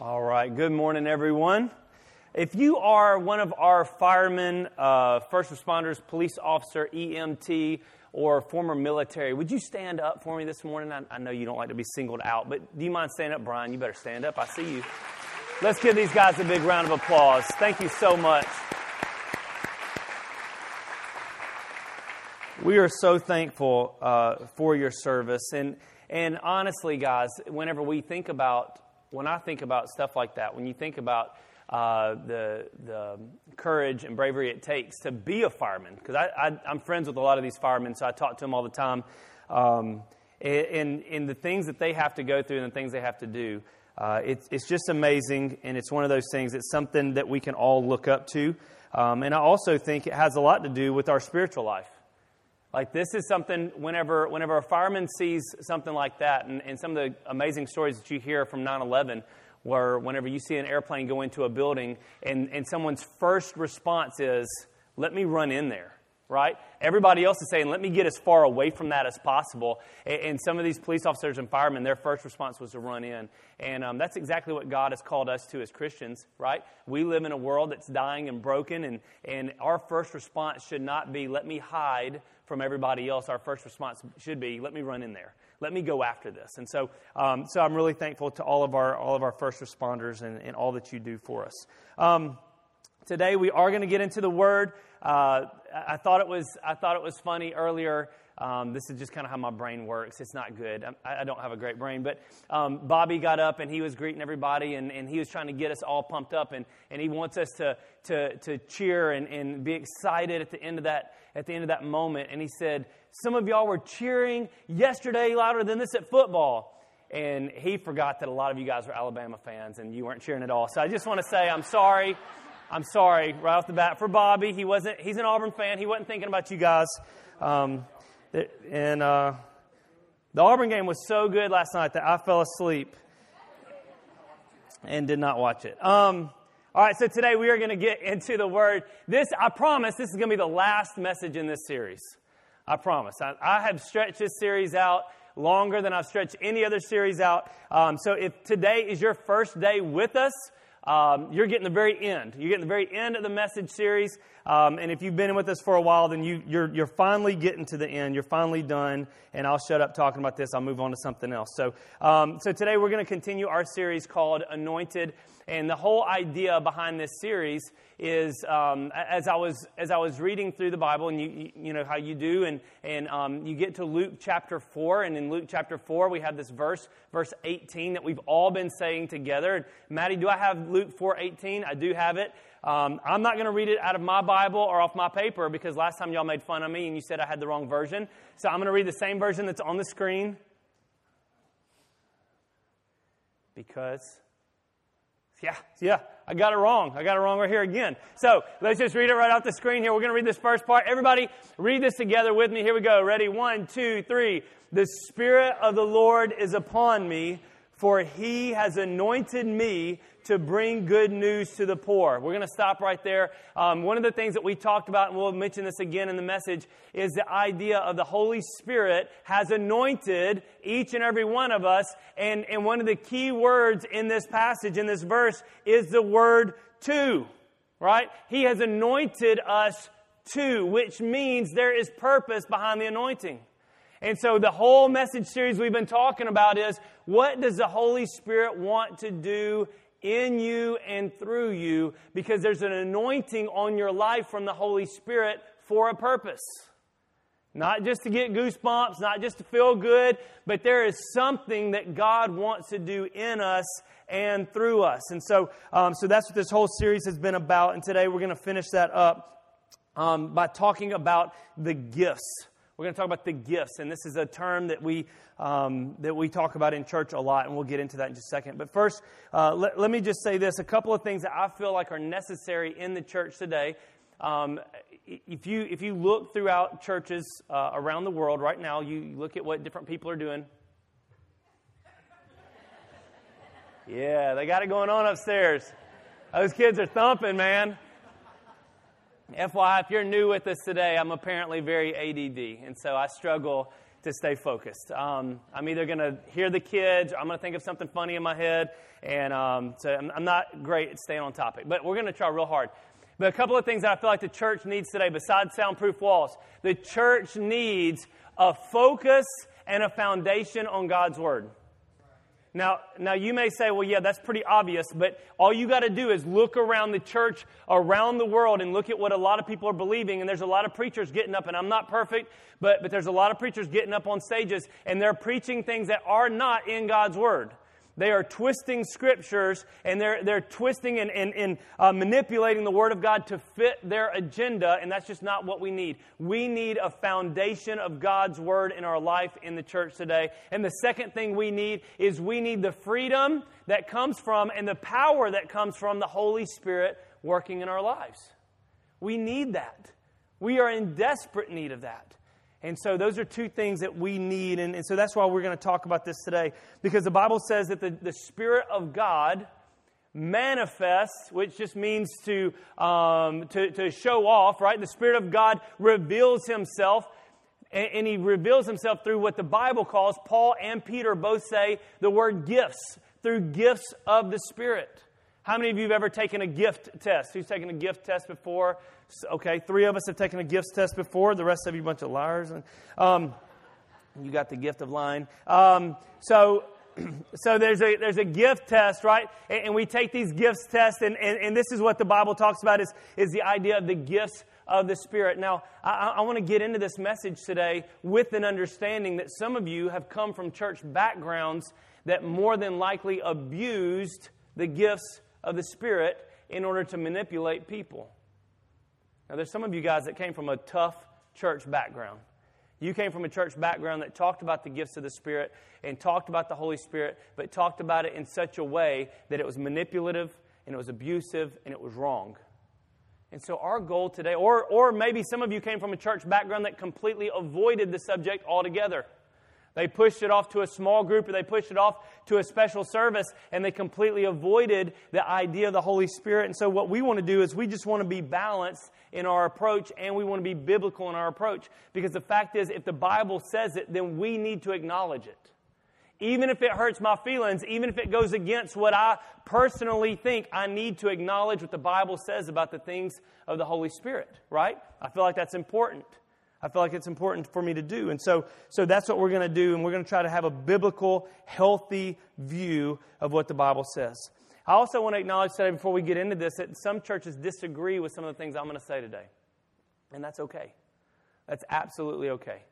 All right. Good morning, everyone. If you are one of our firemen, uh, first responders, police officer, EMT, or former military, would you stand up for me this morning? I, I know you don't like to be singled out, but do you mind standing up, Brian? You better stand up. I see you. Let's give these guys a big round of applause. Thank you so much. We are so thankful uh, for your service. And, and honestly, guys, whenever we think about when I think about stuff like that, when you think about uh, the, the courage and bravery it takes to be a fireman, because I, I, am friends with a lot of these firemen, so I talk to them all the time. Um, and, and the things that they have to go through and the things they have to do, uh, it's, it's just amazing, and it's one of those things, it's something that we can all look up to. Um, and I also think it has a lot to do with our spiritual life. Like this is something whenever whenever a fireman sees something like that, and, and some of the amazing stories that you hear from 9/11, where whenever you see an airplane go into a building, and, and someone's first response is, "Let me run in there." right? Everybody else is saying, let me get as far away from that as possible. And, some of these police officers and firemen, their first response was to run in. And um, that's exactly what God has called us to as Christians, right? We live in a world that's dying and broken, and, and our first response should not be, let me hide from everybody else. Our first response should be, let me run in there. Let me go after this. And so, um, so I'm really thankful to all of our, all of our first responders and, and all that you do for us. Um, today we are going to get into the Word. Uh, I thought it was I thought it was funny earlier. Um, this is just kind of how my brain works. It's not good. I, I don't have a great brain. But um, Bobby got up and he was greeting everybody and, and he was trying to get us all pumped up and, and he wants us to, to, to cheer and, and be excited at the end of that at the end of that moment. And he said, Some of y'all were cheering yesterday louder than this at football. And he forgot that a lot of you guys were Alabama fans and you weren't cheering at all. So I just want to say I'm sorry. I'm sorry right off the bat for Bobby. He wasn't. He's an Auburn fan. He wasn't thinking about you guys. Um, and uh, the Auburn game was so good last night that I fell asleep and did not watch it. Um, all right, so today we are going to get into the word. This, I promise, this is going to be the last message in this series. I promise. I, I have stretched this series out longer than I've stretched any other series out. Um, so if today is your first day with us, um, you're getting the very end. You're getting the very end of the message series. Um, and if you've been with us for a while, then you, you're, you're finally getting to the end. You're finally done. And I'll shut up talking about this. I'll move on to something else. So, um, so today we're going to continue our series called Anointed. And the whole idea behind this series is um, as I was as I was reading through the Bible, and you you know how you do, and and um, you get to Luke chapter four, and in Luke chapter four we have this verse, verse eighteen, that we've all been saying together. Maddie, do I have Luke four eighteen? I do have it. Um, I'm not going to read it out of my Bible or off my paper because last time y'all made fun of me and you said I had the wrong version. So I'm going to read the same version that's on the screen because yeah, yeah, I got it wrong. I got it wrong right here again. So let's just read it right off the screen here. We're going to read this first part. Everybody, read this together with me. Here we go. Ready? One, two, three. The Spirit of the Lord is upon me, for he has anointed me to bring good news to the poor. We're going to stop right there. Um, one of the things that we talked about, and we'll mention this again in the message, is the idea of the Holy Spirit has anointed each and every one of us. And, and one of the key words in this passage, in this verse, is the word to, right? He has anointed us to, which means there is purpose behind the anointing. And so the whole message series we've been talking about is what does the Holy Spirit want to do in you and through you because there's an anointing on your life from the Holy Spirit for a purpose. Not just to get goosebumps, not just to feel good, but there is something that God wants to do in us and through us. And so, um, so that's what this whole series has been about. And today we're going to finish that up um, by talking about the gifts. We're going to talk about the gifts, and this is a term that we um, that we talk about in church a lot, and we'll get into that in just a second. But first, uh, let, let, me just say this: a couple of things that I feel like are necessary in the church today. Um, if you if you look throughout churches uh, around the world right now, you look at what different people are doing. Yeah, they got it going on upstairs. Those kids are thumping, man. FYI, if you're new with us today, I'm apparently very ADD, and so I struggle to stay focused. Um, I'm either going to hear the kids, or I'm going to think of something funny in my head, and um, so I'm, I'm not great at staying on topic. But we're going to try real hard. But a couple of things that I feel like the church needs today, besides soundproof walls, the church needs a focus and a foundation on God's Word. Now, now you may say, well, yeah, that's pretty obvious, but all you got to do is look around the church around the world and look at what a lot of people are believing. And there's a lot of preachers getting up, and I'm not perfect, but, but there's a lot of preachers getting up on stages, and they're preaching things that are not in God's Word. They are twisting scriptures and they're, they're twisting and, and, and uh, manipulating the Word of God to fit their agenda, and that's just not what we need. We need a foundation of God's Word in our life in the church today. And the second thing we need is we need the freedom that comes from and the power that comes from the Holy Spirit working in our lives. We need that. We are in desperate need of that. And so those are two things that we need. And, and so that's why we're going to talk about this today. Because the Bible says that the, the Spirit of God manifests, which just means to, um, to, to show off, right? The Spirit of God reveals Himself. And, and He reveals Himself through what the Bible calls, Paul and Peter both say the word gifts, through gifts of the Spirit. How many of you have ever taken a gift test? Who's taken a gift test before? Okay, three of us have taken a gifts test before. The rest of you, a bunch of liars. And, um, you got the gift of lying. Um, so, so there's a there's a gift test, right? And, and we take these gifts tests, and, and, and, this is what the Bible talks about is is the idea of the gifts of the Spirit. Now, I, I want to get into this message today with an understanding that some of you have come from church backgrounds that more than likely abused the gifts of the Spirit in order to manipulate people. Now, there's some of you guys that came from a tough church background. You came from a church background that talked about the gifts of the Spirit and talked about the Holy Spirit, but talked about it in such a way that it was manipulative and it was abusive and it was wrong. And so, our goal today, or, or maybe some of you came from a church background that completely avoided the subject altogether. They pushed it off to a small group or they pushed it off to a special service and they completely avoided the idea of the Holy Spirit. And so, what we want to do is we just want to be balanced in our approach and we want to be biblical in our approach. Because the fact is, if the Bible says it, then we need to acknowledge it. Even if it hurts my feelings, even if it goes against what I personally think, I need to acknowledge what the Bible says about the things of the Holy Spirit, right? I feel like that's important. I feel like it's important for me to do. And so, so that's what we're going to do. And we're going to try to have a biblical, healthy view of what the Bible says. I also want to acknowledge today, before we get into this, that some churches disagree with some of the things I'm going to say today. And that's okay. That's absolutely okay.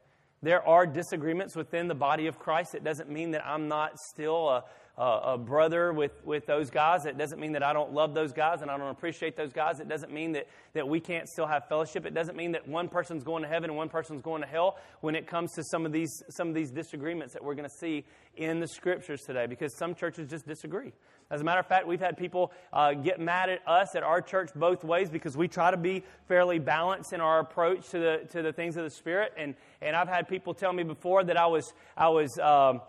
There are disagreements within the body of Christ. It doesn't mean that I'm not still a, a, brother with, with those guys. It doesn't mean that I don't love those guys and I don't appreciate those guys. It doesn't mean that, that we can't still have fellowship. It doesn't mean that one person's going to heaven and one person's going to hell when it comes to some of these, some of these disagreements that we're going to see in the scriptures today because some churches just disagree. As a matter of fact, we've had people uh, get mad at us at our church both ways because we try to be fairly balanced in our approach to the, to the things of the Spirit. And, and I've had people tell me before that I was, I was um,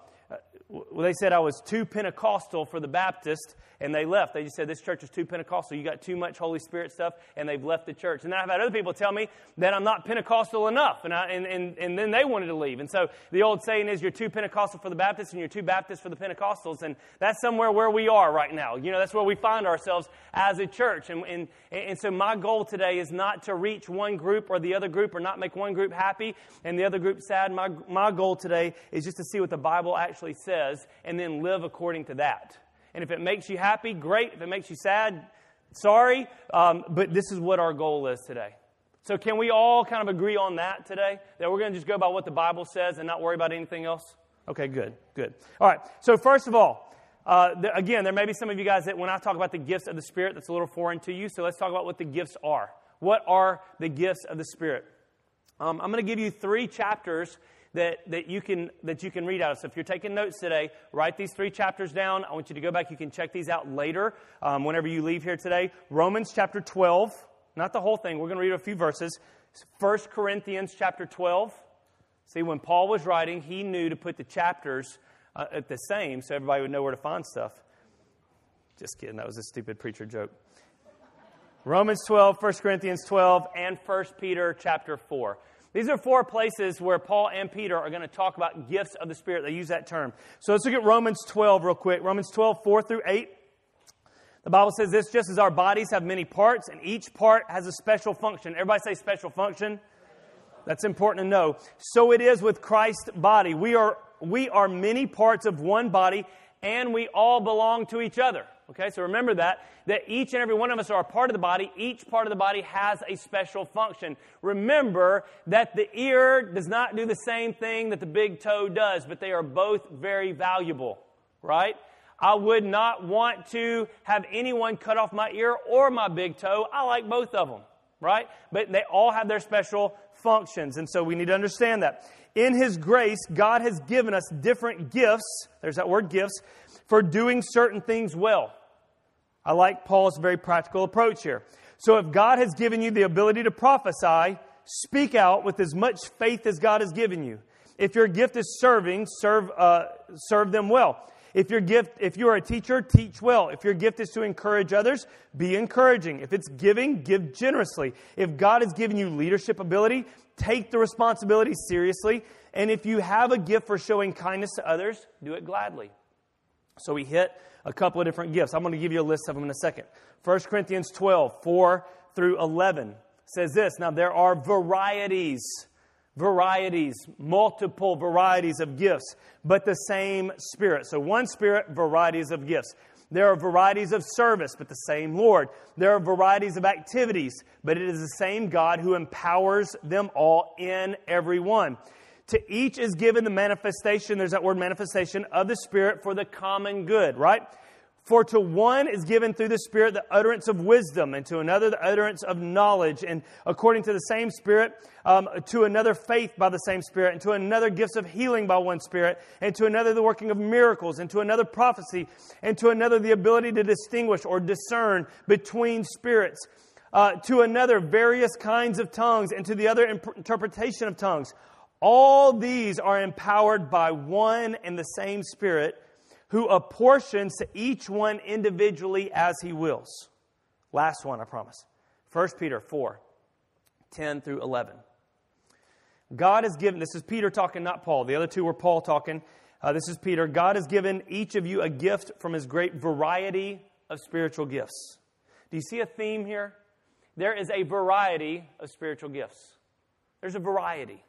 well, they said I was too Pentecostal for the Baptist, and they left. They just said, This church is too Pentecostal. You got too much Holy Spirit stuff, and they've left the church. And I've had other people tell me that I'm not Pentecostal enough, and, I, and, and, and then they wanted to leave. And so the old saying is, You're too Pentecostal for the Baptists, and you're too Baptist for the Pentecostals. And that's somewhere where we are right now. You know, that's where we find ourselves as a church. And, and, and so my goal today is not to reach one group or the other group, or not make one group happy and the other group sad. My, my goal today is just to see what the Bible actually says and then live according to that. And if it makes you happy, great. If it makes you sad, sorry. Um, but this is what our goal is today. So, can we all kind of agree on that today? That we're going to just go by what the Bible says and not worry about anything else? Okay, good, good. All right. So, first of all, uh, the, again, there may be some of you guys that when I talk about the gifts of the Spirit, that's a little foreign to you. So, let's talk about what the gifts are. What are the gifts of the Spirit? Um, I'm going to give you three chapters that, that, you can, that you can read out of. So if you're taking notes today, write these three chapters down. I want you to go back. You can check these out later um, whenever you leave here today. Romans chapter 12, not the whole thing. We're going to read a few verses. 1 Corinthians chapter 12. See, when Paul was writing, he knew to put the chapters uh, at the same so everybody would know where to find stuff. Just kidding. That was a stupid preacher joke. Romans 12, 1 Corinthians 12, and 1 Peter chapter 4. These are four places where Paul and Peter are going to talk about gifts of the Spirit. They use that term. So let's look at Romans 12 real quick. Romans 12, 4 through 8. The Bible says this just as our bodies have many parts and each part has a special function. Everybody say special function. That's important to know. So it is with Christ's body. We are, we are many parts of one body and we all belong to each other. Okay, so remember that, that each and every one of us are a part of the body. Each part of the body has a special function. Remember that the ear does not do the same thing that the big toe does, but they are both very valuable, right? I would not want to have anyone cut off my ear or my big toe. I like both of them, right? But they all have their special functions, and so we need to understand that. In His grace, God has given us different gifts, there's that word gifts, for doing certain things well. I like Paul's very practical approach here. So if God has given you the ability to prophesy, speak out with as much faith as God has given you. If your gift is serving, serve, uh, serve them well. If your gift, if you are a teacher, teach well. If your gift is to encourage others, be encouraging. If it's giving, give generously. If God has given you leadership ability, take the responsibility seriously. And if you have a gift for showing kindness to others, do it gladly. So we hit a couple of different gifts. I'm going to give you a list of them in a second. 1 Corinthians 12, 4 through 11 says this Now there are varieties, varieties, multiple varieties of gifts, but the same Spirit. So one Spirit, varieties of gifts. There are varieties of service, but the same Lord. There are varieties of activities, but it is the same God who empowers them all in every one. To each is given the manifestation, there's that word manifestation, of the Spirit for the common good, right? For to one is given through the Spirit the utterance of wisdom, and to another the utterance of knowledge, and according to the same Spirit, um, to another faith by the same Spirit, and to another gifts of healing by one Spirit, and to another the working of miracles, and to another prophecy, and to another the ability to distinguish or discern between spirits. Uh, to another various kinds of tongues, and to the other interpretation of tongues. All these are empowered by one and the same Spirit who apportions to each one individually as he wills. Last one, I promise. 1 Peter 4 10 through 11. God has given, this is Peter talking, not Paul. The other two were Paul talking. Uh, this is Peter. God has given each of you a gift from his great variety of spiritual gifts. Do you see a theme here? There is a variety of spiritual gifts. There's a variety.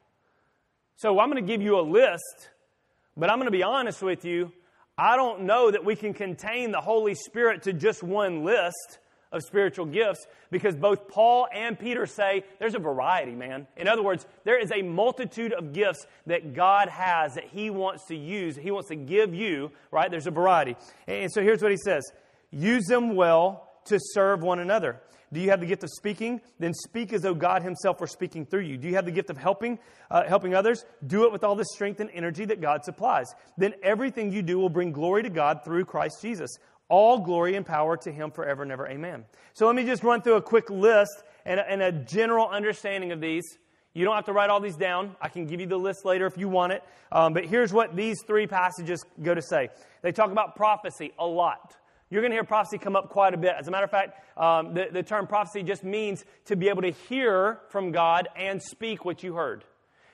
So I'm going to give you a list, but I'm going to be honest with you. I don't know that we can contain the Holy Spirit to just one list of spiritual gifts because both Paul and Peter say there's a variety, man. In other words, there is a multitude of gifts that God has that He wants to use, He wants to give you, right? There's a variety. And so here's what He says use them well to serve one another. Do you have the gift of speaking? Then speak as though God Himself were speaking through you. Do you have the gift of helping, uh, helping others? Do it with all the strength and energy that God supplies. Then everything you do will bring glory to God through Christ Jesus. All glory and power to Him forever and ever. Amen. So let me just run through a quick list and a, and a general understanding of these. You don't have to write all these down. I can give you the list later if you want it. Um, but here's what these three passages go to say. They talk about prophecy a lot. You're going to hear prophecy come up quite a bit. As a matter of fact, um, the, the term prophecy just means to be able to hear from God and speak what you heard.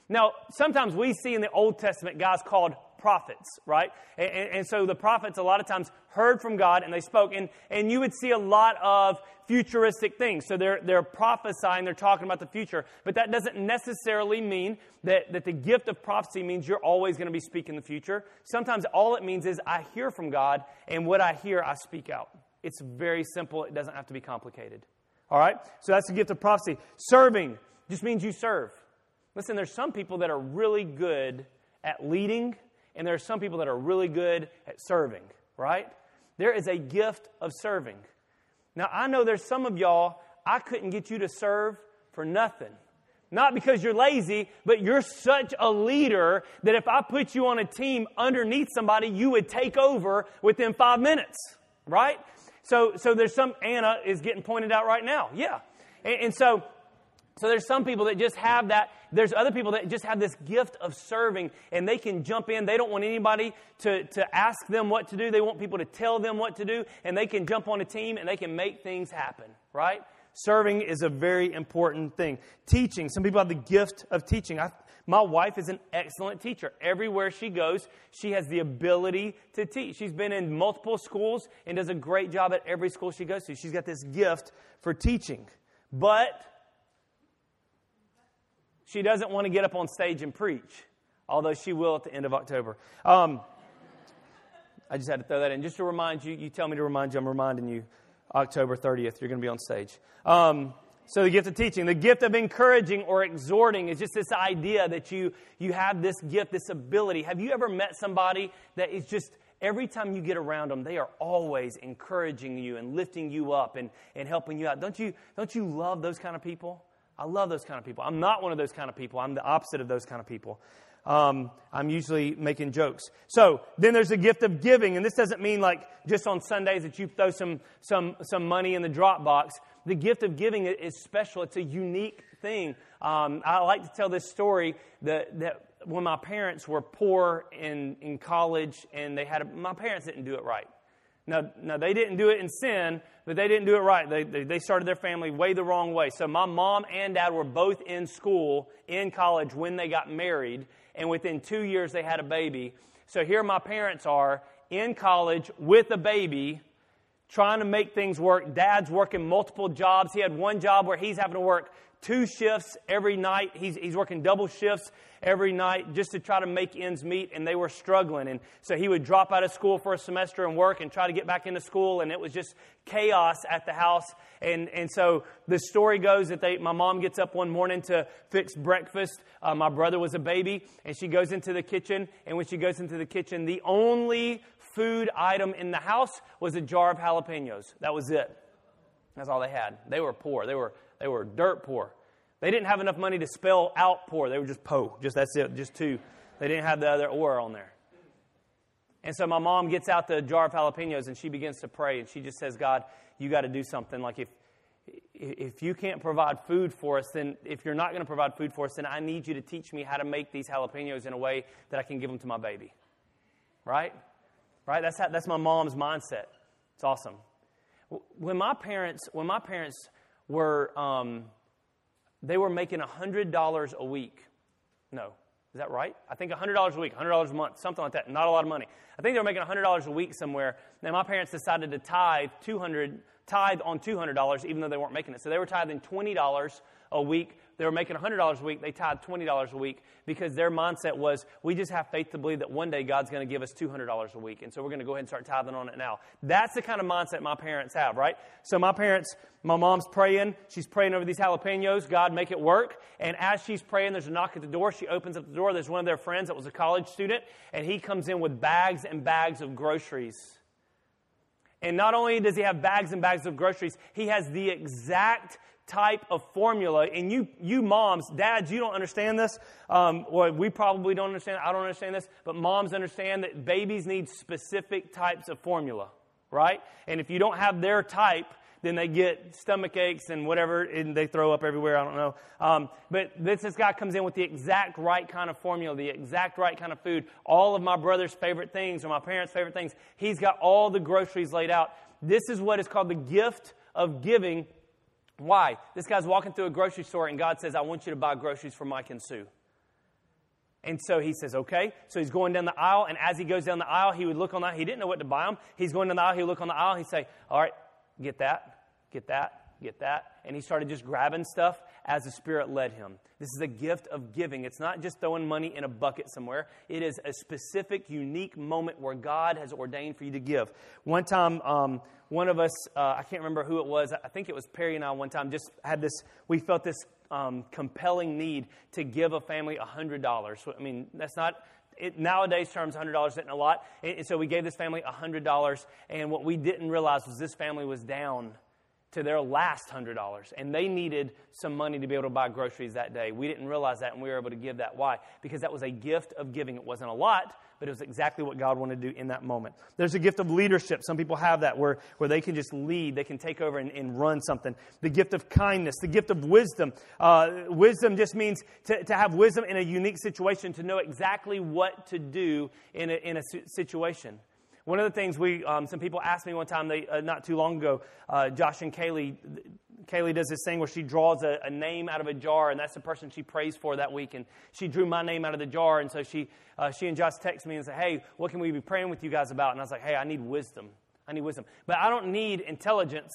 Now, sometimes we see in the Old Testament guys called prophets, right? And, and, so the prophets a lot of times heard from God and they spoke, and, and you would see a lot of futuristic things. So they're, they're prophesying, they're talking about the future, but that doesn't necessarily mean that, that the gift of prophecy means you're always going to be speaking the future. Sometimes all it means is I hear from God, and what I hear, I speak out. It's very simple, it doesn't have to be complicated. All right? So that's the gift of prophecy. Serving just means you serve. Listen, there's some people that are really good at leading and there are some people that are really good at serving, right? There is a gift of serving. Now, I know there's some of y'all, I couldn't get you to serve for nothing. Not because you're lazy, but you're such a leader that if I put you on a team underneath somebody, you would take over within five minutes, right? So, so there's some, Anna is getting pointed out right now. Yeah. And, and so, so there's some people that just have that. There's other people that just have this gift of serving and they can jump in. They don't want anybody to, to ask them what to do. They want people to tell them what to do and they can jump on a team and they can make things happen, right? Serving is a very important thing. Teaching, some people have the gift of teaching. I, my wife is an excellent teacher. Everywhere she goes, she has the ability to teach. She's been in multiple schools and does a great job at every school she goes to. She's got this gift for teaching. But she doesn't want to get up on stage and preach, although she will at the end of October. Um, I just had to throw that in just to remind you. You tell me to remind you, I'm reminding you. October 30th, you're going to be on stage. Um, so the gift of teaching, the gift of encouraging or exhorting is just this idea that you, you have this gift, this ability. Have you ever met somebody that is just, every time you get around them, they are always encouraging you and lifting you up and, and helping you out? Don't you, don't you love those kind of people? I love those kind of people. I'm not one of those kind of people. I'm the opposite of those kind of people. Um, I'm usually making jokes. So then there's a gift of giving, and this doesn't mean like just on Sundays that you throw some some some money in the drop box. The gift of giving is special. It's a unique thing. Um, I like to tell this story that that when my parents were poor in in college, and they had a, my parents didn't do it right. Now, now they didn't do it in sin, but they didn't do it right. They, they, they, started their family way the wrong way. So my mom and dad were both in school, in college, when they got married and within two years they had a baby. So here my parents are in college with a baby, trying to make things work. Dad's working multiple jobs. He had one job where he's having to work two shifts every night. He's, he's working double shifts every night just to try to make ends meet, and they were struggling. And so he would drop out of school for a semester and work and try to get back into school, and it was just chaos at the house. And, and so the story goes that they, my mom gets up one morning to fix breakfast. Uh, my brother was a baby, and she goes into the kitchen. And when she goes into the kitchen, the only food item in the house was a jar of jalapenos. That was it. That's all they had. They were poor. They were, they were dirt poor. They didn't have enough money to spell out poor. They were just po. Just that's it. Just two. They didn't have the other or on there. And so my mom gets out the jar of jalapenos and she begins to pray and she just says, God, you got to do something. Like if if you can't provide food for us, then if you're not going to provide food for us, then I need you to teach me how to make these jalapenos in a way that I can give them to my baby. Right? Right? That's how, that's my mom's mindset. It's awesome. When my parents when my parents were um, they were making $100 a week. No, is that right? I think $100 a week, $100 a month, something like that. Not a lot of money. I think they were making $100 a week somewhere. Now, my parents decided to tithe 200 tithe on $200 even though they weren't making it. So they were tithing $20 a week they were making $100 a week, they tithed $20 a week because their mindset was, we just have faith to believe that one day God's going to give us $200 a week. And so we're going to go ahead and start tithing on it now. That's the kind of mindset my parents have, right? So my parents, my mom's praying. She's praying over these jalapenos. God, make it work. And as she's praying, there's a knock at the door. She opens up the door. There's one of their friends that was a college student, and he comes in with bags and bags of groceries. And not only does he have bags and bags of groceries, he has the exact type of formula. And you, you moms, dads, you don't understand this. Um, or we probably don't understand. I don't understand this. But moms understand that babies need specific types of formula, right? And if you don't have their type, then they get stomach aches and whatever, and they throw up everywhere. I don't know. Um, but this, this guy comes in with the exact right kind of formula, the exact right kind of food. All of my brother's favorite things or my parents' favorite things. He's got all the groceries laid out. This is what is called the gift of giving why? This guy's walking through a grocery store and God says, I want you to buy groceries for Mike and Sue. And so he says, okay. So he's going down the aisle, and as he goes down the aisle, he would look on that. He didn't know what to buy them. He's going down the aisle, he would look on the aisle, he'd say, all right, get that, get that, get that. And he started just grabbing stuff as the Spirit led him. This is a gift of giving. It's not just throwing money in a bucket somewhere, it is a specific, unique moment where God has ordained for you to give. One time, um, one of us, uh, I can't remember who it was, I think it was Perry and I one time, just had this, we felt this um, compelling need to give a family $100. I mean, that's not, it, nowadays terms $100 isn't a lot. And so we gave this family $100. And what we didn't realize was this family was down to their last $100. And they needed some money to be able to buy groceries that day. We didn't realize that and we were able to give that. Why? Because that was a gift of giving. It wasn't a lot, but it was exactly what God wanted to do in that moment. There's a gift of leadership. Some people have that where, where they can just lead, they can take over and, and run something. The gift of kindness, the gift of wisdom. Uh, wisdom just means to, to have wisdom in a unique situation, to know exactly what to do in a, in a situation. One of the things we, um, some people asked me one time, they, uh, not too long ago, uh, Josh and Kaylee, Kaylee does this thing where she draws a, a, name out of a jar, and that's the person she prays for that week. And she drew my name out of the jar, and so she, uh, she and Josh text me and say, "Hey, what can we be praying with you guys about?" And I was like, "Hey, I need wisdom. I need wisdom, but I don't need intelligence."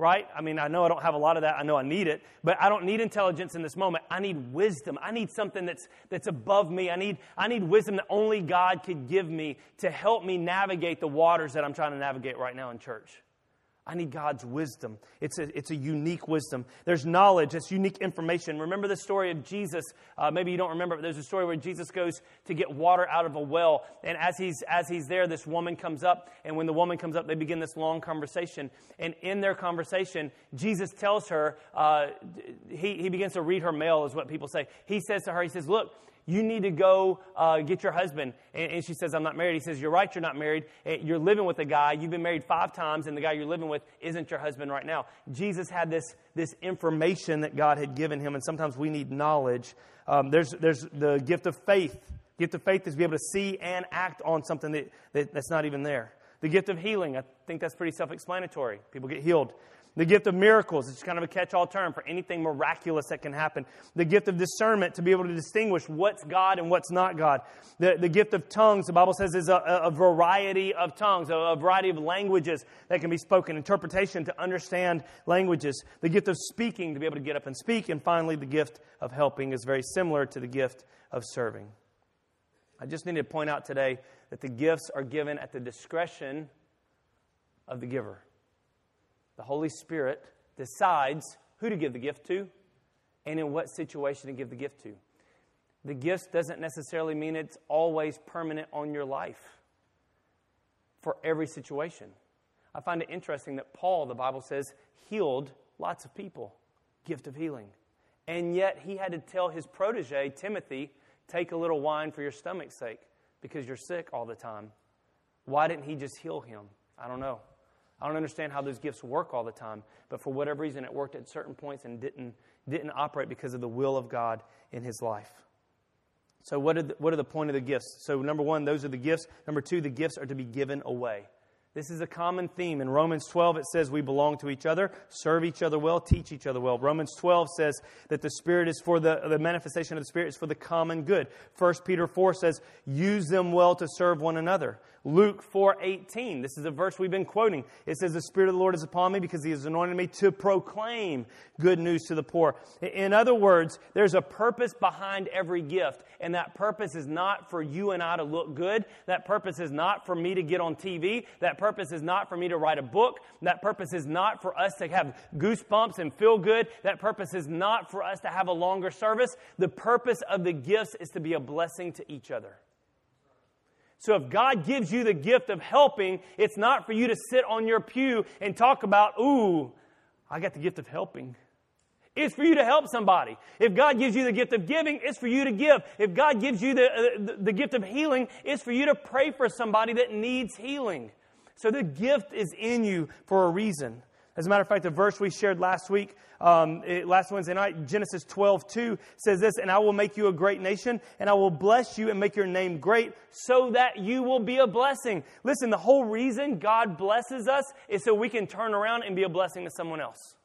Right? I mean, I know I don't have a lot of that. I know I need it, but I don't need intelligence in this moment. I need wisdom. I need something that's, that's above me. I need, I need wisdom that only God could give me to help me navigate the waters that I'm trying to navigate right now in church. I need God's wisdom. It's a, it's a unique wisdom. There's knowledge, it's unique information. Remember the story of Jesus? Uh, maybe you don't remember, but there's a story where Jesus goes to get water out of a well. And as he's, as he's there, this woman comes up. And when the woman comes up, they begin this long conversation. And in their conversation, Jesus tells her, uh, he, he begins to read her mail, is what people say. He says to her, He says, Look, you need to go uh, get your husband. And, and, she says, I'm not married. He says, You're right, you're not married. Eh, you're living with a guy. You've been married five times, and the guy you're living with isn't your husband right now. Jesus had this, this information that God had given him, and sometimes we need knowledge. Um, there's, there's the gift of faith. The Gift of faith is to be able to see and act on something that, that, that's not even there. The gift of healing, I think that's pretty self explanatory. People get healed. The gift of miracles, it's kind of a catch all term for anything miraculous that can happen. The gift of discernment to be able to distinguish what's God and what's not God. The, the gift of tongues, the Bible says, is a, a variety of tongues, a, a variety of languages that can be spoken, interpretation to understand languages. The gift of speaking to be able to get up and speak. And finally, the gift of helping is very similar to the gift of serving. I just need to point out today that the gifts are given at the discretion of the giver the Holy Spirit decides who to give the gift to and in what situation to give the gift to. The gift doesn't necessarily mean it's always permanent on your life for every situation. I find it interesting that Paul, the Bible says, healed lots of people, gift of healing. And yet he had to tell his protege, Timothy, take a little wine for your stomach's sake because you're sick all the time. Why didn't he just heal him? I don't know. I don't understand how those gifts work all the time, but for whatever reason, it worked at certain points and didn't, didn't operate because of the will of God in his life. So, what are, the, what are the point of the gifts? So, number one, those are the gifts. Number two, the gifts are to be given away. This is a common theme. In Romans 12, it says we belong to each other, serve each other well, teach each other well. Romans 12 says that the Spirit is for the, the manifestation of the Spirit is for the common good. 1 Peter 4 says, use them well to serve one another. Luke 4:18. This is a verse we've been quoting. It says the spirit of the Lord is upon me because he has anointed me to proclaim good news to the poor. In other words, there's a purpose behind every gift, and that purpose is not for you and I to look good. That purpose is not for me to get on TV. That purpose is not for me to write a book. That purpose is not for us to have goosebumps and feel good. That purpose is not for us to have a longer service. The purpose of the gifts is to be a blessing to each other. So if God gives you the gift of helping, it's not for you to sit on your pew and talk about, ooh, I got the gift of helping. It's for you to help somebody. If God gives you the gift of giving, it's for you to give. If God gives you the, uh, the, the gift of healing, it's for you to pray for somebody that needs healing. So the gift is in you for a reason. As a matter of fact, the verse we shared last week, um, it, last Wednesday night, Genesis 12, 2, says this, And I will make you a great nation, and I will bless you and make your name great, so that you will be a blessing. Listen, the whole reason God blesses us is so we can turn around and be a blessing to someone else.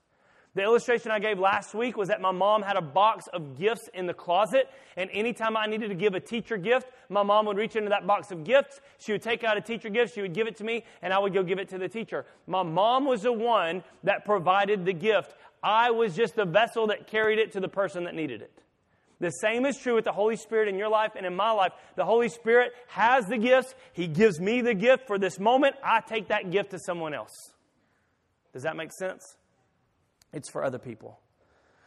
The illustration I gave last week was that my mom had a box of gifts in the closet, and anytime I needed to give a teacher gift, my mom would reach into that box of gifts. She would take out a teacher gift, she would give it to me, and I would go give it to the teacher. My mom was the one that provided the gift. I was just the vessel that carried it to the person that needed it. The same is true with the Holy Spirit in your life and in my life. The Holy Spirit has the gifts. He gives me the gift for this moment. I take that gift to someone else. Does that make sense? It's for other people.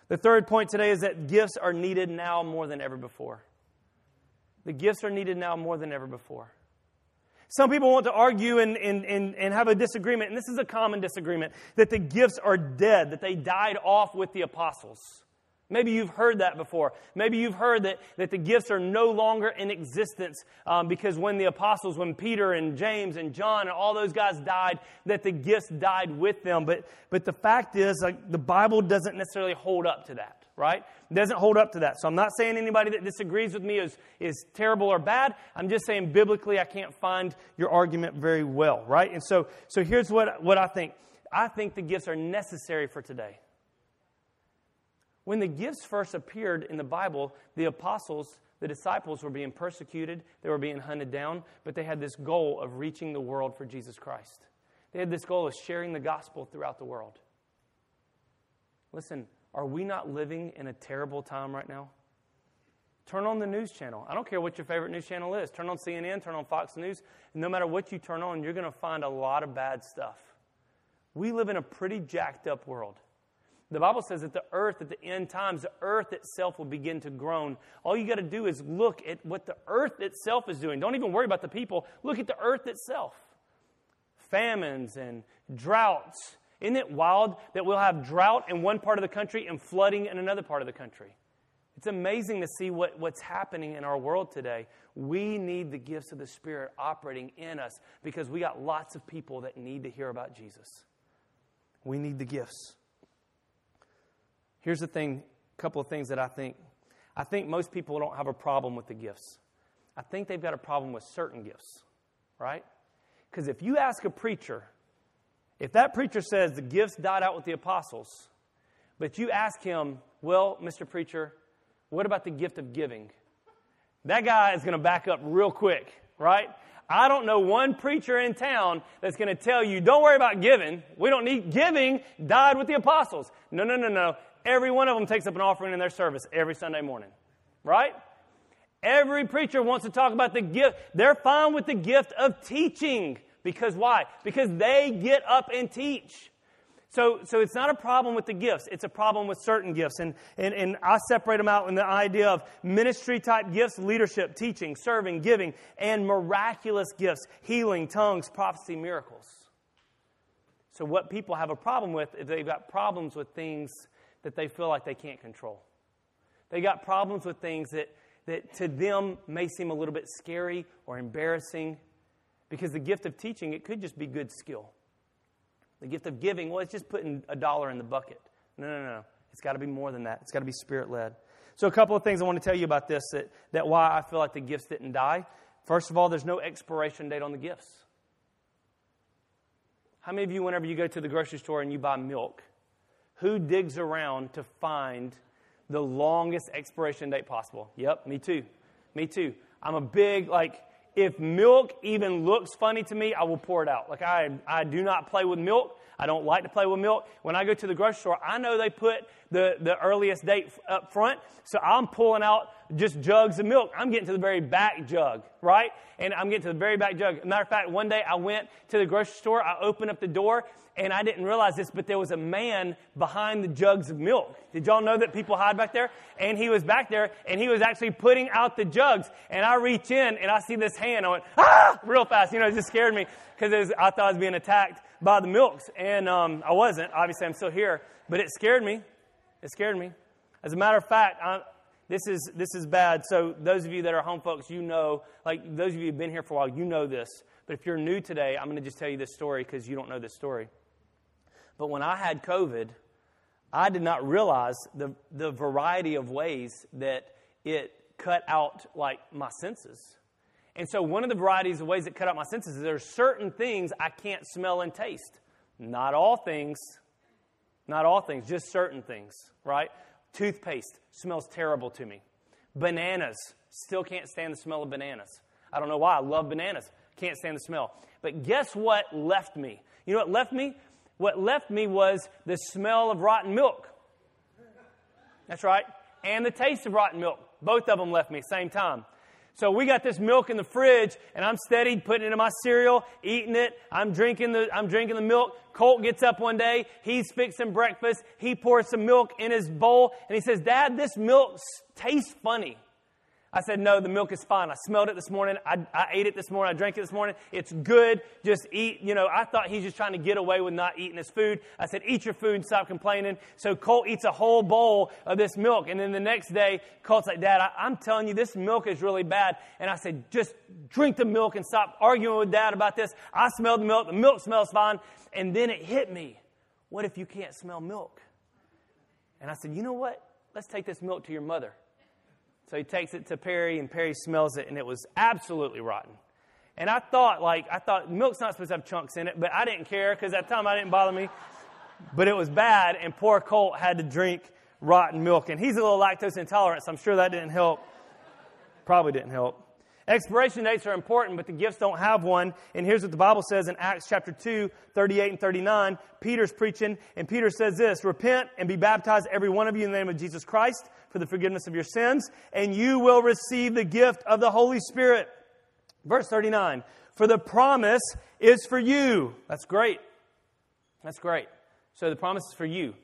The third point today is that gifts are needed now more than ever before. The gifts are needed now more than ever before. Some people want to argue and, and, and, and have a disagreement, and this is a common disagreement, that the gifts are dead, that they died off with the apostles. Maybe you've heard that before. Maybe you've heard that, that the gifts are no longer in existence um, because when the apostles, when Peter and James and John and all those guys died, that the gifts died with them. But, but the fact is, like, the Bible doesn't necessarily hold up to that, right? It doesn't hold up to that. So I'm not saying anybody that disagrees with me is, is terrible or bad. I'm just saying biblically, I can't find your argument very well, right? And so, so here's what, what I think I think the gifts are necessary for today. When the gifts first appeared in the Bible, the apostles, the disciples were being persecuted, they were being hunted down, but they had this goal of reaching the world for Jesus Christ. They had this goal of sharing the gospel throughout the world. Listen, are we not living in a terrible time right now? Turn on the news channel. I don't care what your favorite news channel is. Turn on CNN, turn on Fox News. No matter what you turn on, you're going to find a lot of bad stuff. We live in a pretty jacked up world. The Bible says that the earth at the end times, the earth itself will begin to groan. All you got to do is look at what the earth itself is doing. Don't even worry about the people. Look at the earth itself. Famines and droughts. Isn't it wild that we'll have drought in one part of the country and flooding in another part of the country? It's amazing to see what, what's happening in our world today. We need the gifts of the Spirit operating in us because we got lots of people that need to hear about Jesus. We need the gifts. Here's the thing a couple of things that I think. I think most people don't have a problem with the gifts. I think they've got a problem with certain gifts, right? Because if you ask a preacher, if that preacher says the gifts died out with the apostles, but you ask him, well, Mr. Preacher, what about the gift of giving? That guy is going to back up real quick, right? I don't know one preacher in town that's going to tell you, don't worry about giving. We don't need giving, died with the apostles. No, no, no, no. Every one of them takes up an offering in their service every Sunday morning, right? Every preacher wants to talk about the gift. They're fine with the gift of teaching. Because why? Because they get up and teach. So, so it's not a problem with the gifts, it's a problem with certain gifts. And, and, and I separate them out in the idea of ministry type gifts, leadership, teaching, serving, giving, and miraculous gifts, healing, tongues, prophecy, miracles. So, what people have a problem with is they've got problems with things that they feel like they can't control. They got problems with things that, that to them may seem a little bit scary or embarrassing because the gift of teaching, it could just be good skill. The gift of giving, well, it's just putting a dollar in the bucket. No, no, no. It's got to be more than that. It's got to be spirit led. So, a couple of things I want to tell you about this that, that why I feel like the gifts didn't die. First of all, there's no expiration date on the gifts. How many of you, whenever you go to the grocery store and you buy milk, who digs around to find the longest expiration date possible? Yep, me too. Me too. I'm a big, like, if milk even looks funny to me, I will pour it out. Like I, I do not play with milk. I don't like to play with milk. When I go to the grocery store, I know they put the, the earliest date up front, so I'm pulling out just jugs of milk. I'm getting to the very back jug, right? And I'm getting to the very back jug. Matter of fact, one day I went to the grocery store, I opened up the door, and I didn't realize this, but there was a man behind the jugs of milk. Did y'all know that people hide back there? And he was back there, and he was actually putting out the jugs. And I reach in, and I see this hand. I went, ah, real fast. You know, it just scared me because I thought I was being attacked by the milks. And um, I wasn't. Obviously, I'm still here. But it scared me. It scared me. As a matter of fact, I, this is this is bad. So those of you that are home folks, you know, like those of you who've been here for a while, you know this. But if you're new today, I'm going to just tell you this story because you don't know this story. But when I had COVID, I did not realize the, the variety of ways that it cut out like my senses. And so one of the varieties of ways that cut out my senses is there are certain things I can't smell and taste. Not all things, not all things, just certain things, right? Toothpaste smells terrible to me. Bananas, still can't stand the smell of bananas. I don't know why. I love bananas. Can't stand the smell. But guess what left me? You know what left me? What left me was the smell of rotten milk. That's right. And the taste of rotten milk. Both of them left me same time. So we got this milk in the fridge, and I'm steady putting it in my cereal, eating it. I'm drinking the I'm drinking the milk. Colt gets up one day. He's fixing breakfast. He pours some milk in his bowl, and he says, "Dad, this milk tastes funny." I said, No, the milk is fine. I smelled it this morning. I, I, ate it this morning. I drank it this morning. It's good. Just eat. You know, I thought he's just trying to get away with not eating his food. I said, Eat your food and stop complaining. So Colt eats a whole bowl of this milk. And then the next day, Colt's like, Dad, I, I'm telling you, this milk is really bad. And I said, Just drink the milk and stop arguing with Dad about this. I smelled the milk. The milk smells fine. And then it hit me. What if you can't smell milk? And I said, You know what? Let's take this milk to your mother. So he takes it to Perry, and Perry smells it, and it was absolutely rotten. And I thought, like, I thought milk's not supposed to have chunks in it, but I didn't care because at the time I didn't bother me. But it was bad, and poor Colt had to drink rotten milk. And he's a little lactose intolerant, so I'm sure that didn't help. Probably didn't help. Expiration dates are important, but the gifts don't have one. And here's what the Bible says in Acts chapter 2, 38 and 39. Peter's preaching, and Peter says this Repent and be baptized, every one of you, in the name of Jesus Christ, for the forgiveness of your sins, and you will receive the gift of the Holy Spirit. Verse 39 For the promise is for you. That's great. That's great. So the promise is for you.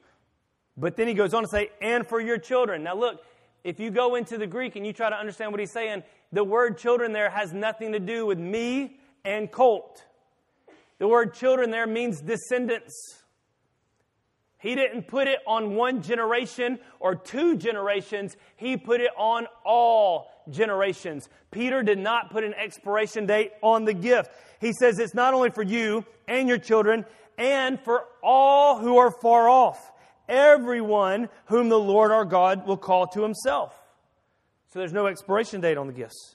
But then he goes on to say, and for your children. Now look, if you go into the Greek and you try to understand what he's saying, the word children there has nothing to do with me and Colt. The word children there means descendants. He didn't put it on one generation or two generations, he put it on all generations. Peter did not put an expiration date on the gift. He says it's not only for you and your children, and for all who are far off, everyone whom the Lord our God will call to himself. So there's no expiration date on the gifts.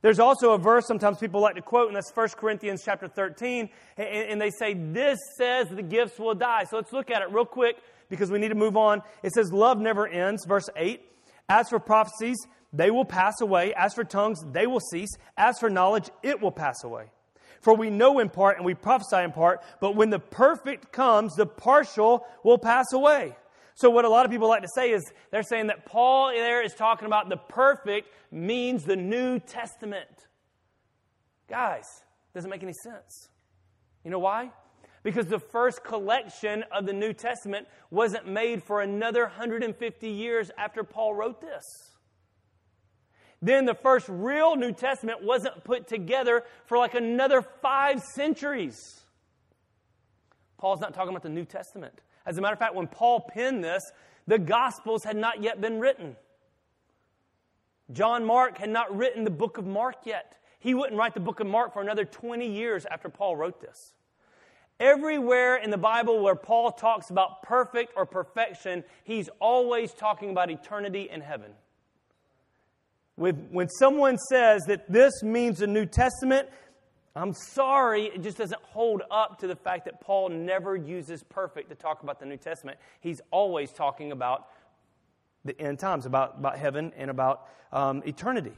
There's also a verse sometimes people like to quote, and that's 1 Corinthians chapter 13, and they say, This says the gifts will die. So let's look at it real quick because we need to move on. It says, Love never ends, verse 8. As for prophecies, they will pass away. As for tongues, they will cease. As for knowledge, it will pass away. For we know in part and we prophesy in part, but when the perfect comes, the partial will pass away. So, what a lot of people like to say is they're saying that Paul there is talking about the perfect means the New Testament. Guys, doesn't make any sense. You know why? Because the first collection of the New Testament wasn't made for another 150 years after Paul wrote this. Then the first real New Testament wasn't put together for like another five centuries. Paul's not talking about the New Testament. As a matter of fact, when Paul penned this, the Gospels had not yet been written. John Mark had not written the book of Mark yet. He wouldn't write the book of Mark for another 20 years after Paul wrote this. Everywhere in the Bible where Paul talks about perfect or perfection, he's always talking about eternity in heaven. When someone says that this means the New Testament, I'm sorry, it just doesn't hold up to the fact that Paul never uses perfect to talk about the New Testament. He's always talking about the end times, about, about heaven and about um, eternity.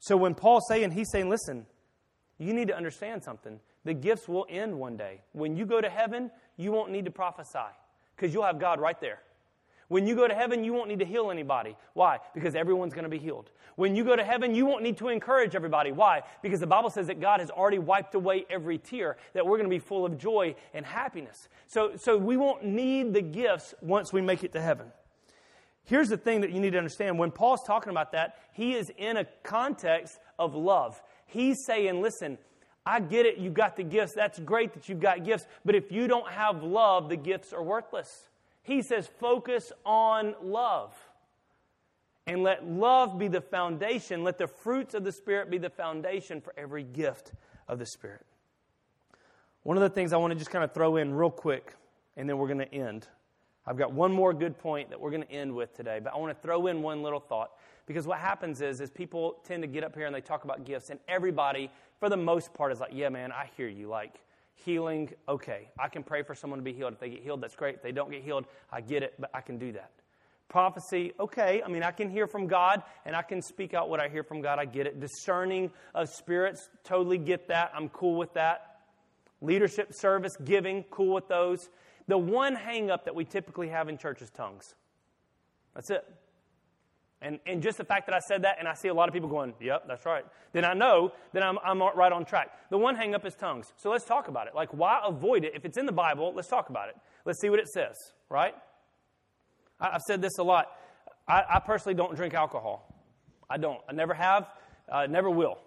So when Paul's saying, he's saying, listen, you need to understand something. The gifts will end one day. When you go to heaven, you won't need to prophesy because you'll have God right there. When you go to heaven, you won't need to heal anybody. Why? Because everyone's going to be healed. When you go to heaven, you won't need to encourage everybody. Why? Because the Bible says that God has already wiped away every tear, that we're going to be full of joy and happiness. So, so we won't need the gifts once we make it to heaven. Here's the thing that you need to understand. When Paul's talking about that, he is in a context of love. He's saying, listen, I get it, you've got the gifts. That's great that you've got gifts. But if you don't have love, the gifts are worthless. He says, focus on love. And let love be the foundation. Let the fruits of the Spirit be the foundation for every gift of the Spirit. One of the things I want to just kind of throw in real quick, and then we're going to end. I've got one more good point that we're going to end with today, but I want to throw in one little thought. Because what happens is, is people tend to get up here and they talk about gifts, and everybody, for the most part, is like, yeah, man, I hear you. Like, Healing, okay. I can pray for someone to be healed. If they get healed, that's great. If they don't get healed, I get it, but I can do that. Prophecy, okay. I mean, I can hear from God and I can speak out what I hear from God. I get it. Discerning of spirits, totally get that. I'm cool with that. Leadership, service, giving, cool with those. The one hang up that we typically have in church is tongues. That's it. And, and just the fact that I said that and I see a lot of people going, yep, that's right, then I know that I'm, I'm right on track. The one hang up is tongues. So let's talk about it. Like, why avoid it? If it's in the Bible, let's talk about it. Let's see what it says, right? I, have said this a lot. I, I, personally don't drink alcohol. I don't. I never have, uh, never will.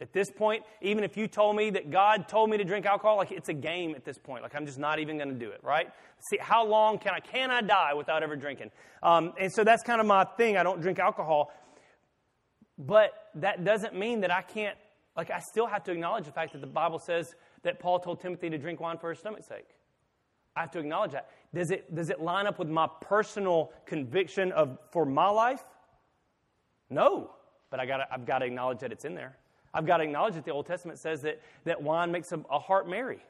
At this point, even if you told me that God told me to drink alcohol, like it's a game at this point. Like I'm just not even going to do it, right? See, how long can I can I die without ever drinking? Um, and so that's kind of my thing. I don't drink alcohol, but that doesn't mean that I can't. Like I still have to acknowledge the fact that the Bible says that Paul told Timothy to drink wine for his stomach's sake. I have to acknowledge that. Does it does it line up with my personal conviction of for my life? No, but I got I've got to acknowledge that it's in there. I've got to acknowledge that the Old Testament says that, that wine makes a, a heart merry.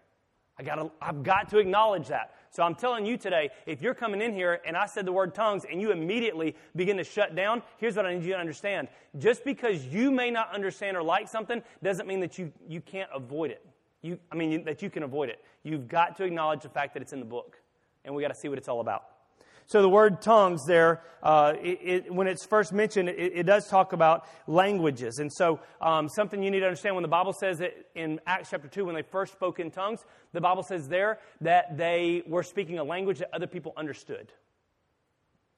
I gotta, I've got to acknowledge that. So I'm telling you today, if you're coming in here and I said the word tongues and you immediately begin to shut down, here's what I need you to understand. Just because you may not understand or like something doesn't mean that you, you can't avoid it. You, I mean, that you can avoid it. You've got to acknowledge the fact that it's in the book, and we got to see what it's all about. So the word tongues there, uh, it, it, when it's first mentioned, it, it, does talk about languages. And so um, something you need to understand when the Bible says that in Acts chapter 2, when they first spoke in tongues, the Bible says there that they were speaking a language that other people understood.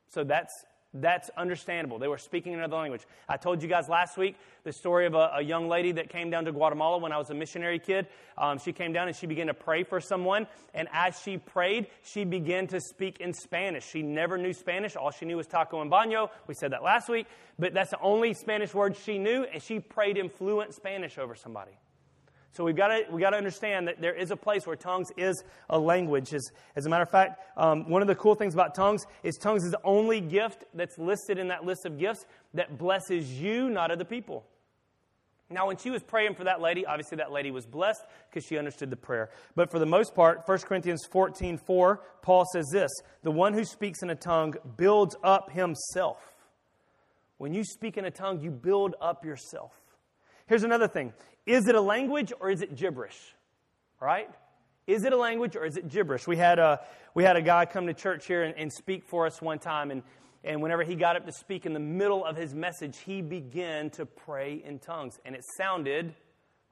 So that's that's understandable. They were speaking another language. I told you guys last week the story of a, a young lady that came down to Guatemala when I was a missionary kid. Um, she came down and she began to pray for someone. And as she prayed, she began to speak in Spanish. She never knew Spanish. All she knew was taco and baño. We said that last week. But that's the only Spanish word she knew. And she prayed in fluent Spanish over somebody. So we've got to, we got to understand that there is a place where tongues is a language. As, as a matter of fact, um, one of the cool things about tongues is tongues is the only gift that's listed in that list of gifts that blesses you, not other people. Now, when she was praying for that lady, obviously that lady was blessed because she understood the prayer. But for the most part, 1 Corinthians 14 4, Paul says this The one who speaks in a tongue builds up himself. When you speak in a tongue, you build up yourself. Here's another thing is it a language or is it gibberish? Right? Is it a language or is it gibberish? We had a, we had a guy come to church here and, and speak for us one time, and, and whenever he got up to speak in the middle of his message, he began to pray in tongues, and it sounded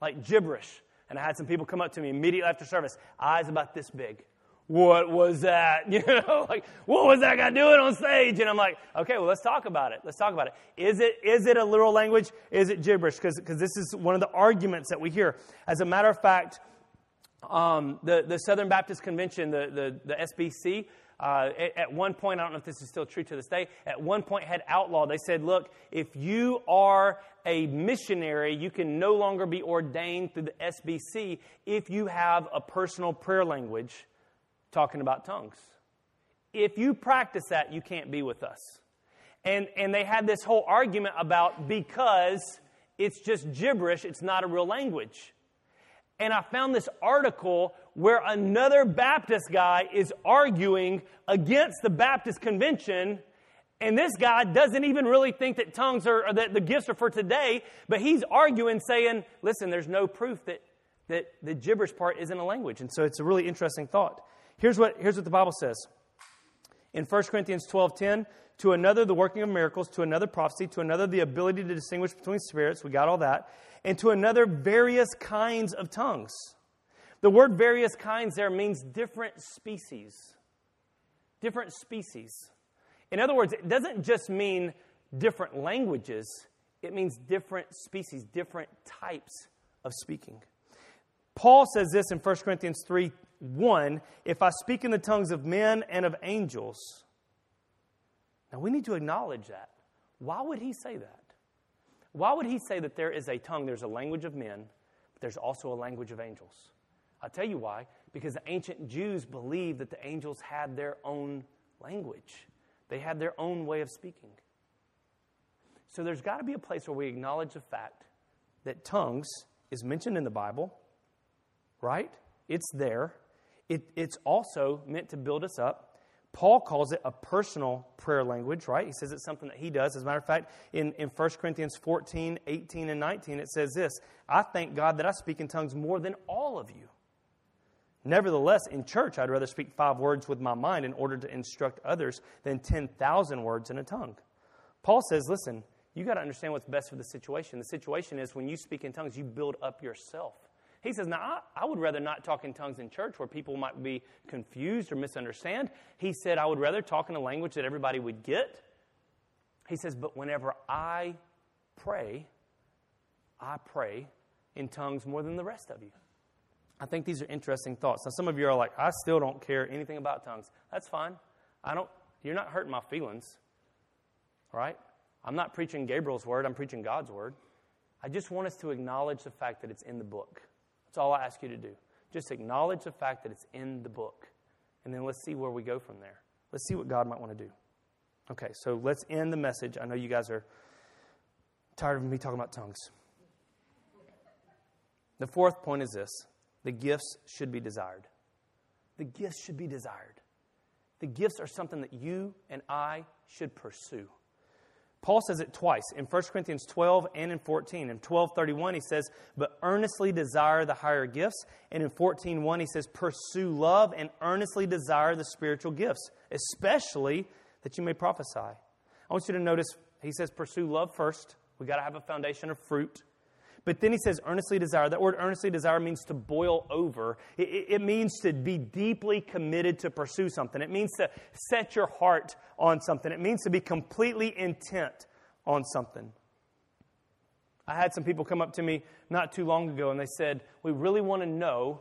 like gibberish. And I had some people come up to me immediately after service, eyes about this big what was that? You know, like, what was that guy doing on stage? And I'm like, okay, well, let's talk about it. Let's talk about it. Is it, is it a literal language? Is it gibberish? Because this is one of the arguments that we hear. As a matter of fact, um, the, the Southern Baptist Convention, the, the, the SBC, uh, at, at, one point, I don't know if this is still true to this day, at one point had outlawed, they said, look, if you are a missionary, you can no longer be ordained through the SBC if you have a personal prayer language talking about tongues. If you practice that, you can't be with us. And, and they had this whole argument about because it's just gibberish, it's not a real language. And I found this article where another Baptist guy is arguing against the Baptist convention. And this guy doesn't even really think that tongues are, that the gifts are for today, but he's arguing, saying, listen, there's no proof that, that the gibberish part isn't a language. And so it's a really interesting thought. Here's what, here's what the Bible says. In 1 Corinthians 12:10, to another the working of miracles, to another prophecy, to another the ability to distinguish between spirits, we got all that, and to another various kinds of tongues. The word various kinds there means different species. Different species. In other words, it doesn't just mean different languages, it means different species, different types of speaking. Paul says this in 1 Corinthians 3 1 If I speak in the tongues of men and of angels. Now we need to acknowledge that. Why would he say that? Why would he say that there is a tongue, there's a language of men, but there's also a language of angels? I'll tell you why. Because the ancient Jews believed that the angels had their own language, they had their own way of speaking. So there's got to be a place where we acknowledge the fact that tongues is mentioned in the Bible, right? It's there. It, it's also meant to build us up. Paul calls it a personal prayer language, right? He says it's something that he does. As a matter of fact, in, in 1 Corinthians 14, 18, and 19, it says this I thank God that I speak in tongues more than all of you. Nevertheless, in church, I'd rather speak five words with my mind in order to instruct others than 10,000 words in a tongue. Paul says, listen, you got to understand what's best for the situation. The situation is when you speak in tongues, you build up yourself. He says, Now, I, I, would rather not talk in tongues in church where people might be confused or misunderstand. He said, I would rather talk in a language that everybody would get. He says, But whenever I pray, I pray in tongues more than the rest of you. I think these are interesting thoughts. Now, some of you are like, I still don't care anything about tongues. That's fine. I don't, you're not hurting my feelings, right? I'm not preaching Gabriel's word, I'm preaching God's word. I just want us to acknowledge the fact that it's in the book. That's all I ask you to do. Just acknowledge the fact that it's in the book. And then let's see where we go from there. Let's see what God might want to do. Okay, so let's end the message. I know you guys are tired of me talking about tongues. The fourth point is this the gifts should be desired. the gifts should be desired. The gifts are something that you and I should pursue. Paul says it twice in 1 Corinthians 12 and in 14. In 12:31 he says, "But earnestly desire the higher gifts." And in 14:1 he says, "Pursue love and earnestly desire the spiritual gifts, especially that you may prophesy." I want you to notice he says pursue love first. We got to have a foundation of fruit. But then he says, earnestly desire. That word earnestly desire means to boil over. It, it, means to be deeply committed to pursue something. It means to set your heart on something. It means to be completely intent on something. I had some people come up to me not too long ago and they said, We really want to know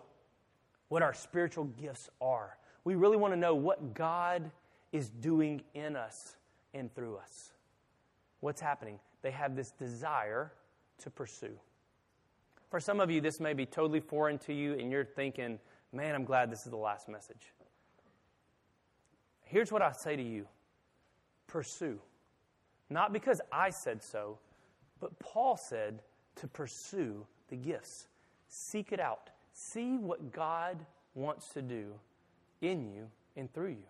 what our spiritual gifts are. We really want to know what God is doing in us and through us. What's happening? They have this desire to pursue. For some of you, this may be totally foreign to you, and you're thinking, man, I'm glad this is the last message. Here's what I say to you pursue. Not because I said so, but Paul said to pursue the gifts. Seek it out. See what God wants to do in you and through you.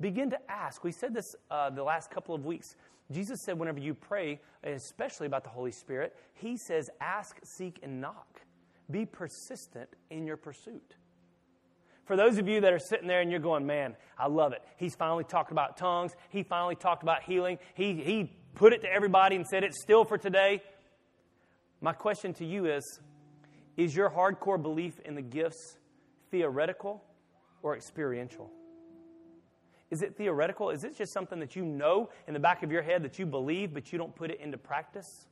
Begin to ask. We said this uh, the last couple of weeks. Jesus said, whenever you pray, especially about the Holy Spirit, He says, ask, seek, and knock. Be persistent in your pursuit. For those of you that are sitting there and you're going, man, I love it. He's finally talked about tongues. He finally talked about healing. He, he put it to everybody and said it's still for today. My question to you is Is your hardcore belief in the gifts theoretical or experiential? Is it theoretical? Is it just something that you know in the back of your head that you believe, but you don't put it into practice?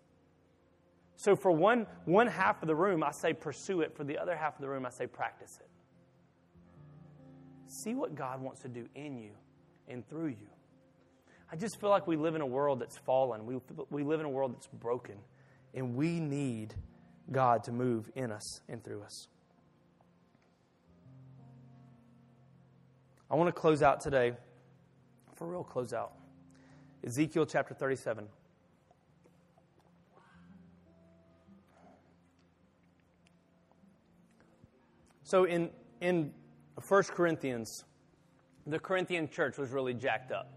So, for one, one half of the room, I say pursue it. For the other half of the room, I say practice it. See what God wants to do in you and through you. I just feel like we live in a world that's fallen. We, we live in a world that's broken. And we need God to move in us and through us. I want to close out today for real close out. Ezekiel chapter 37. So in, in 1 Corinthians, the Corinthian church was really jacked up.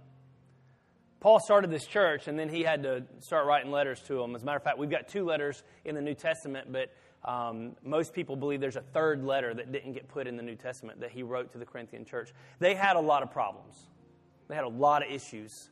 Paul started this church, and then he had to start writing letters to them. As a matter of fact, we've got two letters in the New Testament, but um, most people believe there's a third letter that didn't get put in the New Testament that he wrote to the Corinthian church. They had a lot of problems. They had a lot of issues.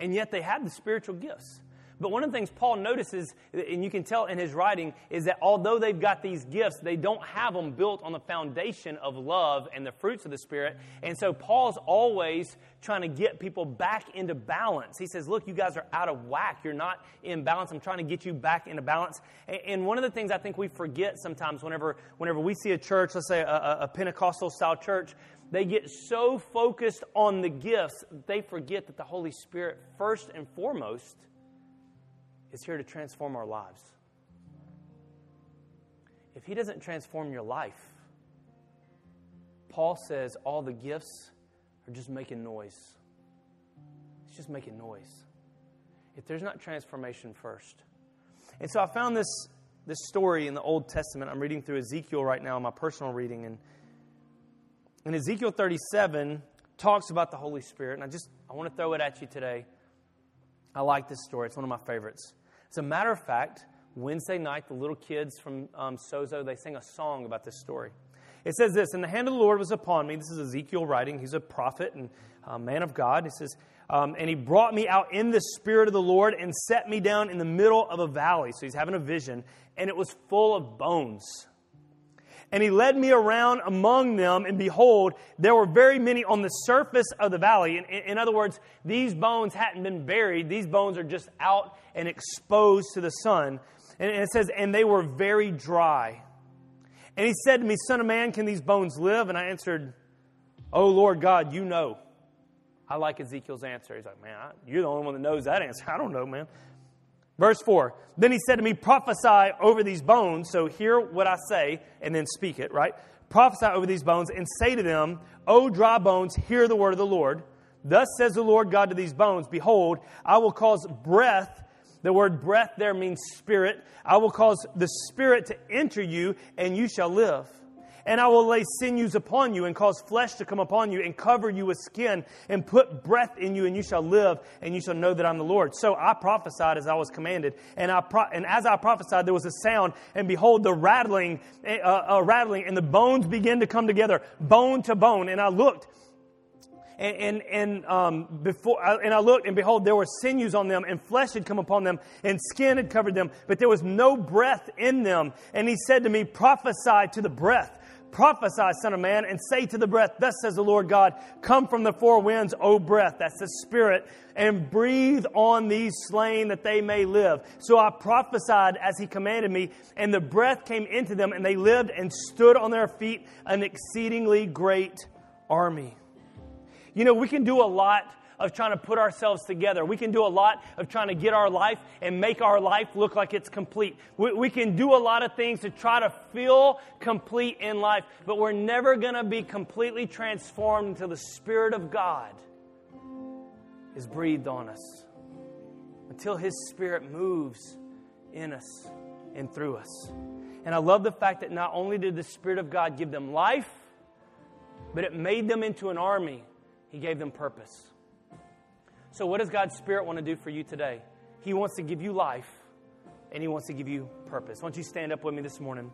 And yet they had the spiritual gifts. But one of the things Paul notices, and you can tell in his writing, is that although they've got these gifts, they don't have them built on the foundation of love and the fruits of the Spirit. And so Paul's always trying to get people back into balance. He says, Look, you guys are out of whack. You're not in balance. I'm trying to get you back into balance. And one of the things I think we forget sometimes whenever, whenever we see a church, let's say a, a Pentecostal style church, they get so focused on the gifts, they forget that the Holy Spirit, first and foremost, is here to transform our lives. If He doesn't transform your life, Paul says all the gifts are just making noise. It's just making noise. If there's not transformation first. And so I found this, this story in the Old Testament. I'm reading through Ezekiel right now, in my personal reading, and and Ezekiel 37 talks about the Holy Spirit, and I just I want to throw it at you today. I like this story. It's one of my favorites. As a matter of fact, Wednesday night, the little kids from um, Sozo, they sang a song about this story. It says this, And the hand of the Lord was upon me. This is Ezekiel writing. He's a prophet and a man of God. He says, um, And he brought me out in the spirit of the Lord and set me down in the middle of a valley. So he's having a vision, and it was full of bones. And he led me around among them, and behold, there were very many on the surface of the valley. In, in, other words, these bones hadn't been buried, these bones are just out and exposed to the sun. And it says, and they were very dry. And he said to me, Son of man, can these bones live? And I answered, Oh Lord God, you know. I like Ezekiel's answer. He's like, Man, you're the only one that knows that answer. I don't know, man. Verse 4 Then he said to me, Prophesy over these bones. So hear what I say and then speak it, right? Prophesy over these bones and say to them, O dry bones, hear the word of the Lord. Thus says the Lord God to these bones Behold, I will cause breath. The word breath there means spirit. I will cause the spirit to enter you, and you shall live. And I will lay sinews upon you and cause flesh to come upon you and cover you with skin and put breath in you and you shall live and you shall know that I'm the Lord. So I prophesied as I was commanded. And, I pro- and as I prophesied, there was a sound and behold, the rattling, uh, uh, rattling and the bones began to come together, bone to bone. And I looked and, and, and um, before, and I looked, and behold, there were sinews on them, and flesh had come upon them, and skin had covered them, but there was no breath in them. And he said to me, Prophesy to the breath. Prophesy, Son of Man, and say to the breath, Thus says the Lord God, Come from the four winds, O breath, that's the Spirit, and breathe on these slain that they may live. So I prophesied as he commanded me, and the breath came into them, and they lived and stood on their feet, an exceedingly great army. You know, we can do a lot of trying to put ourselves together. We can do a lot of trying to get our life and make our life look like it's complete. We, we can do a lot of things to try to feel complete in life, but we're never going to be completely transformed until the Spirit of God is breathed on us, until His Spirit moves in us and through us. And I love the fact that not only did the Spirit of God give them life, but it made them into an army he gave them purpose. So, what does God's Spirit want to do for you today? He wants to give you life and He wants to give you purpose. Why don't you stand up with me this morning?